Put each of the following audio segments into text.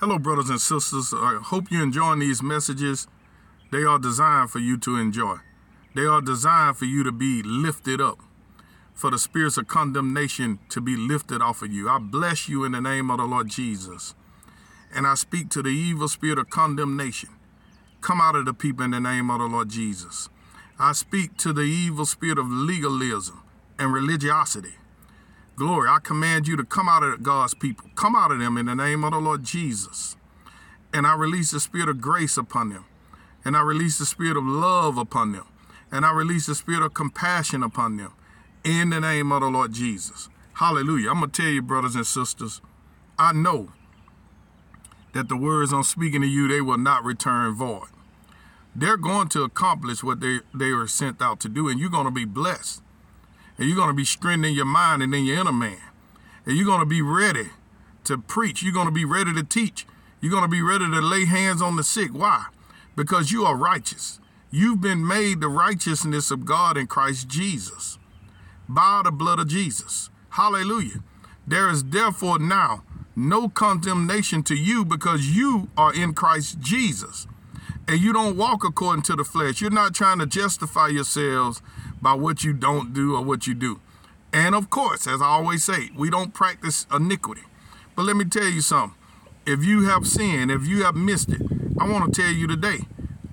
Hello, brothers and sisters. I hope you're enjoying these messages. They are designed for you to enjoy. They are designed for you to be lifted up, for the spirits of condemnation to be lifted off of you. I bless you in the name of the Lord Jesus. And I speak to the evil spirit of condemnation. Come out of the people in the name of the Lord Jesus. I speak to the evil spirit of legalism and religiosity. Glory, I command you to come out of God's people. Come out of them in the name of the Lord Jesus. And I release the spirit of grace upon them. And I release the spirit of love upon them. And I release the spirit of compassion upon them in the name of the Lord Jesus. Hallelujah. I'm going to tell you, brothers and sisters, I know that the words I'm speaking to you, they will not return void. They're going to accomplish what they, they are sent out to do, and you're going to be blessed and you're going to be strengthening your mind and in your inner man. And you're going to be ready to preach. You're going to be ready to teach. You're going to be ready to lay hands on the sick. Why? Because you are righteous. You've been made the righteousness of God in Christ Jesus by the blood of Jesus. Hallelujah. There is therefore now no condemnation to you because you are in Christ Jesus. And you don't walk according to the flesh. You're not trying to justify yourselves by what you don't do or what you do. And of course, as I always say, we don't practice iniquity. But let me tell you something. If you have sinned, if you have missed it, I want to tell you today,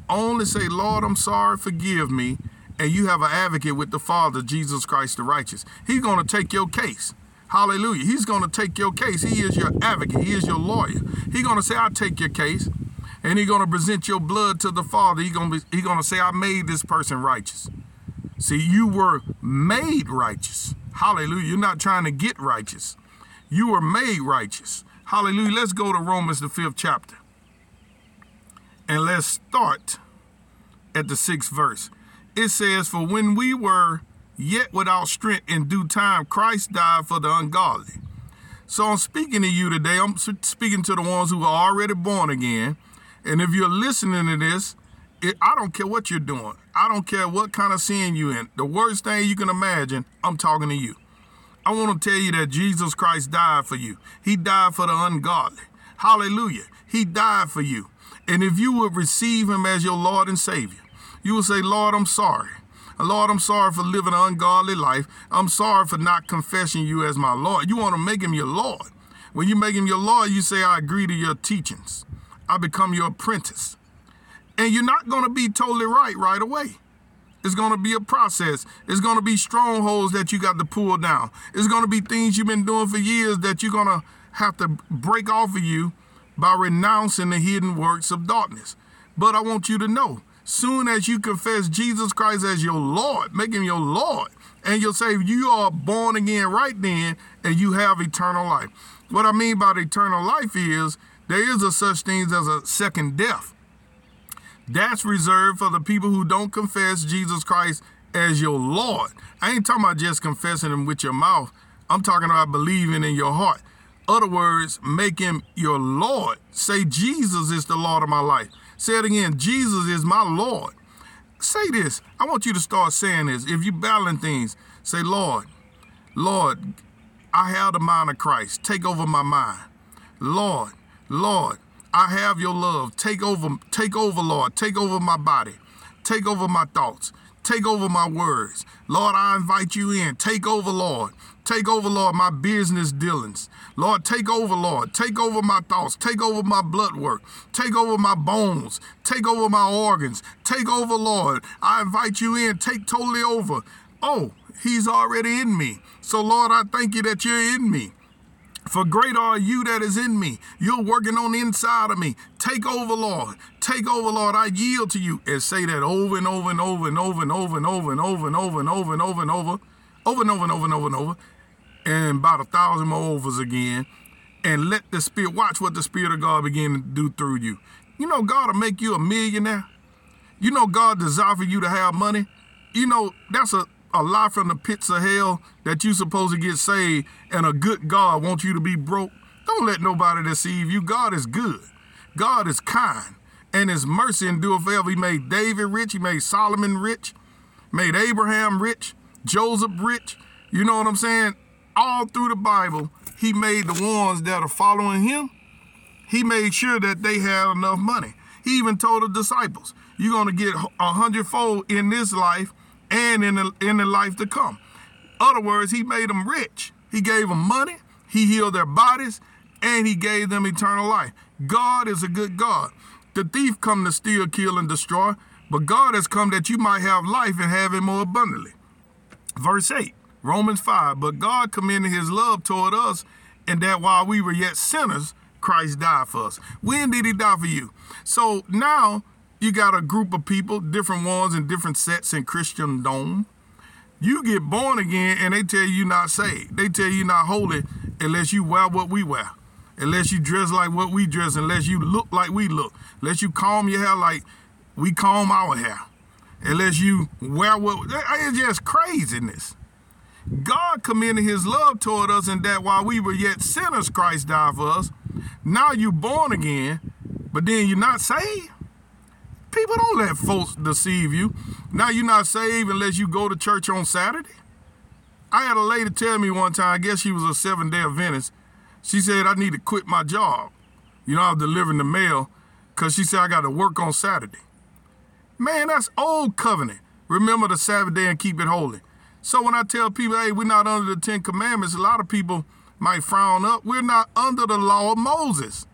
only say, Lord, I'm sorry, forgive me. And you have an advocate with the Father, Jesus Christ the righteous. He's going to take your case. Hallelujah. He's going to take your case. He is your advocate. He is your lawyer. He's going to say, I'll take your case. And he's going to present your blood to the Father. He's going to, be, he's going to say, I made this person righteous. See, you were made righteous. Hallelujah. You're not trying to get righteous. You were made righteous. Hallelujah. Let's go to Romans, the fifth chapter. And let's start at the sixth verse. It says, For when we were yet without strength in due time, Christ died for the ungodly. So I'm speaking to you today. I'm speaking to the ones who are already born again. And if you're listening to this, it, I don't care what you're doing. I don't care what kind of sin you're in. The worst thing you can imagine, I'm talking to you. I want to tell you that Jesus Christ died for you. He died for the ungodly. Hallelujah. He died for you. And if you would receive him as your Lord and Savior, you will say, Lord, I'm sorry. Lord, I'm sorry for living an ungodly life. I'm sorry for not confessing you as my Lord. You want to make him your Lord. When you make him your Lord, you say, I agree to your teachings. I become your apprentice. And you're not going to be totally right right away. It's going to be a process. It's going to be strongholds that you got to pull down. It's going to be things you've been doing for years that you're going to have to break off of you by renouncing the hidden works of darkness. But I want you to know, soon as you confess Jesus Christ as your Lord, make him your Lord, and you'll say you are born again right then and you have eternal life. What I mean by eternal life is there is a such thing as a second death. That's reserved for the people who don't confess Jesus Christ as your Lord. I ain't talking about just confessing him with your mouth. I'm talking about believing in your heart. Other words, make him your Lord. Say Jesus is the Lord of my life. Say it again. Jesus is my Lord. Say this. I want you to start saying this. If you're battling things, say, Lord, Lord, I have the mind of Christ. Take over my mind. Lord, Lord, I have your love. Take over, take over, Lord. Take over my body. Take over my thoughts. Take over my words. Lord, I invite you in. Take over, Lord. Take over, Lord, my business dealings. Lord, take over, Lord. Take over my thoughts. Take over my blood work. Take over my bones. Take over my organs. Take over, Lord. I invite you in. Take totally over. Oh, he's already in me. So, Lord, I thank you that you're in me. For greater are you that is in me. You're working on the inside of me. Take over, Lord. Take over, Lord. I yield to you. And say that over and over and over and over and over and over and over and over and over and over and over. Over and over and over and over and over. And about a thousand more overs again. And let the Spirit watch what the Spirit of God begin to do through you. You know, God will make you a millionaire. You know, God desire for you to have money. You know, that's a a lie from the pits of hell that you supposed to get saved and a good God wants you to be broke. Don't let nobody deceive you. God is good. God is kind and his mercy endure forever. He made David rich. He made Solomon rich, made Abraham rich, Joseph rich. You know what I'm saying? All through the Bible, he made the ones that are following him. He made sure that they had enough money. He even told the disciples, "You're going to get a hundredfold in this life and in the in the life to come." Other words, he made them rich. He gave them money. He healed their bodies, and he gave them eternal life. God is a good God. The thief come to steal, kill, and destroy, but God has come that you might have life and have it more abundantly. Verse 8, Romans 5. But God commended his love toward us, and that while we were yet sinners, Christ died for us. When did he die for you? So now you got a group of people, different ones in different sets in Christendom. You get born again and they tell you not saved. They tell you not holy unless you wear what we wear. Unless you dress like what we dress, unless you look like we look, unless you comb your hair like we comb our hair, unless you wear what it's just craziness. God commended his love toward us in that while we were yet sinners, Christ died for us. Now you're born again, but then you're not saved. People don't let folks deceive you. Now you're not saved unless you go to church on Saturday. I had a lady tell me one time, I guess she was a seven day Adventist. She said, I need to quit my job. You know, I was delivering the mail because she said I got to work on Saturday. Man, that's old covenant. Remember the Sabbath day and keep it holy. So when I tell people, hey, we're not under the Ten Commandments, a lot of people might frown up. We're not under the law of Moses.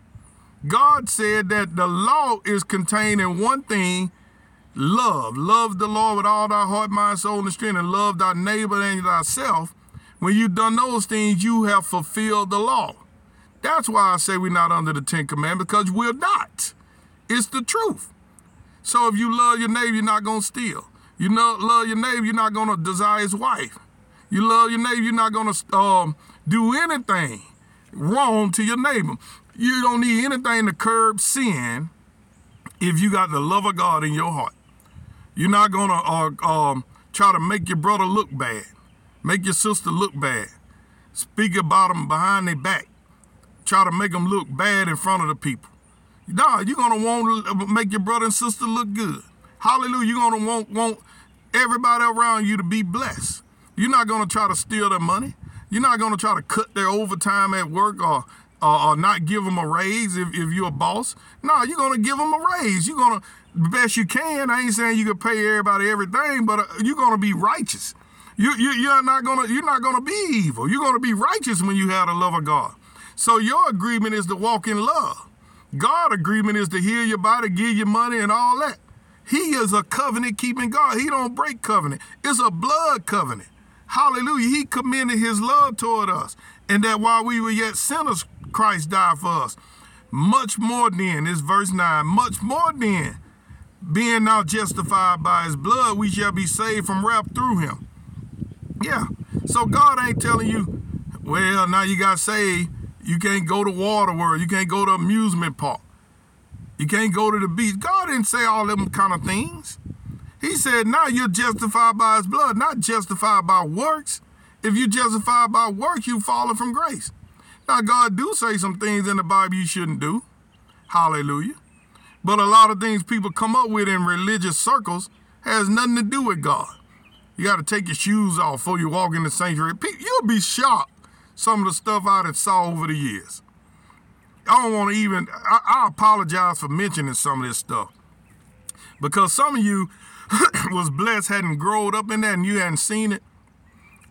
God said that the law is contained in one thing love. Love the Lord with all thy heart, mind, soul, and strength, and love thy neighbor and thyself. When you've done those things, you have fulfilled the law. That's why I say we're not under the Ten Commandments, because we're not. It's the truth. So if you love your neighbor, you're not going to steal. You know, love your neighbor, you're not going to desire his wife. You love your neighbor, you're not going to um, do anything wrong to your neighbor. You don't need anything to curb sin if you got the love of God in your heart. You're not going to uh, um, try to make your brother look bad, make your sister look bad, speak about them behind their back, try to make them look bad in front of the people. No, you're going to want to make your brother and sister look good. Hallelujah. You're going to want, want everybody around you to be blessed. You're not going to try to steal their money. You're not going to try to cut their overtime at work or uh, or not give them a raise if, if you're a boss. No, you're going to give them a raise. You're going to, the best you can. I ain't saying you can pay everybody everything, but uh, you're going to be righteous. You, you, you're not going to, you're not going to be evil. You're going to be righteous when you have the love of God. So your agreement is to walk in love. God agreement is to heal your body, give you money and all that. He is a covenant keeping God. He don't break covenant. It's a blood covenant. Hallelujah. He commended his love toward us. And that while we were yet sinners, Christ died for us. Much more then, this verse 9, much more then, being now justified by his blood, we shall be saved from wrath through him. Yeah. So God ain't telling you, well, now you got saved. You can't go to water world. You can't go to amusement park. You can't go to the beach. God didn't say all them kind of things. He said, now you're justified by his blood, not justified by works. If you justified by works, you fallen from grace. Now, God do say some things in the Bible you shouldn't do. Hallelujah. But a lot of things people come up with in religious circles has nothing to do with God. You got to take your shoes off before you walk in the sanctuary. You'll be shocked some of the stuff I have saw over the years. I don't want to even, I, I apologize for mentioning some of this stuff. Because some of you was blessed, hadn't grown up in that, and you hadn't seen it.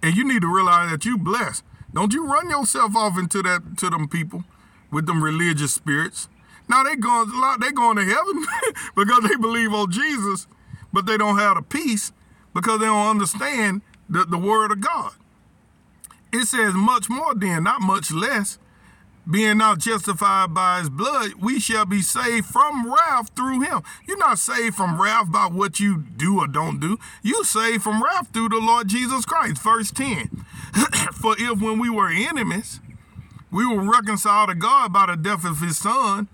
And you need to realize that you blessed. Don't you run yourself off into that to them people with them religious spirits. Now they going they going to heaven because they believe on Jesus, but they don't have the peace because they don't understand the, the word of God. It says much more then, not much less being now justified by his blood, we shall be saved from wrath through him. You're not saved from wrath by what you do or don't do. You saved from wrath through the Lord Jesus Christ. Verse 10. For if when we were enemies, we were reconciled to God by the death of his son,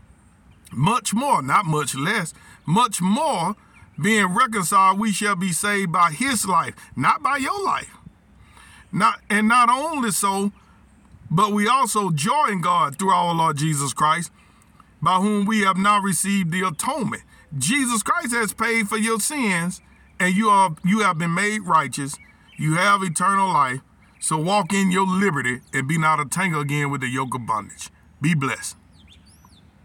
much more, not much less, much more, being reconciled, we shall be saved by his life, not by your life. Not and not only so, but we also joy in God through our Lord Jesus Christ, by whom we have now received the atonement. Jesus Christ has paid for your sins, and you are you have been made righteous. You have eternal life. So walk in your liberty and be not a tangle again with the yoke of bondage. Be blessed.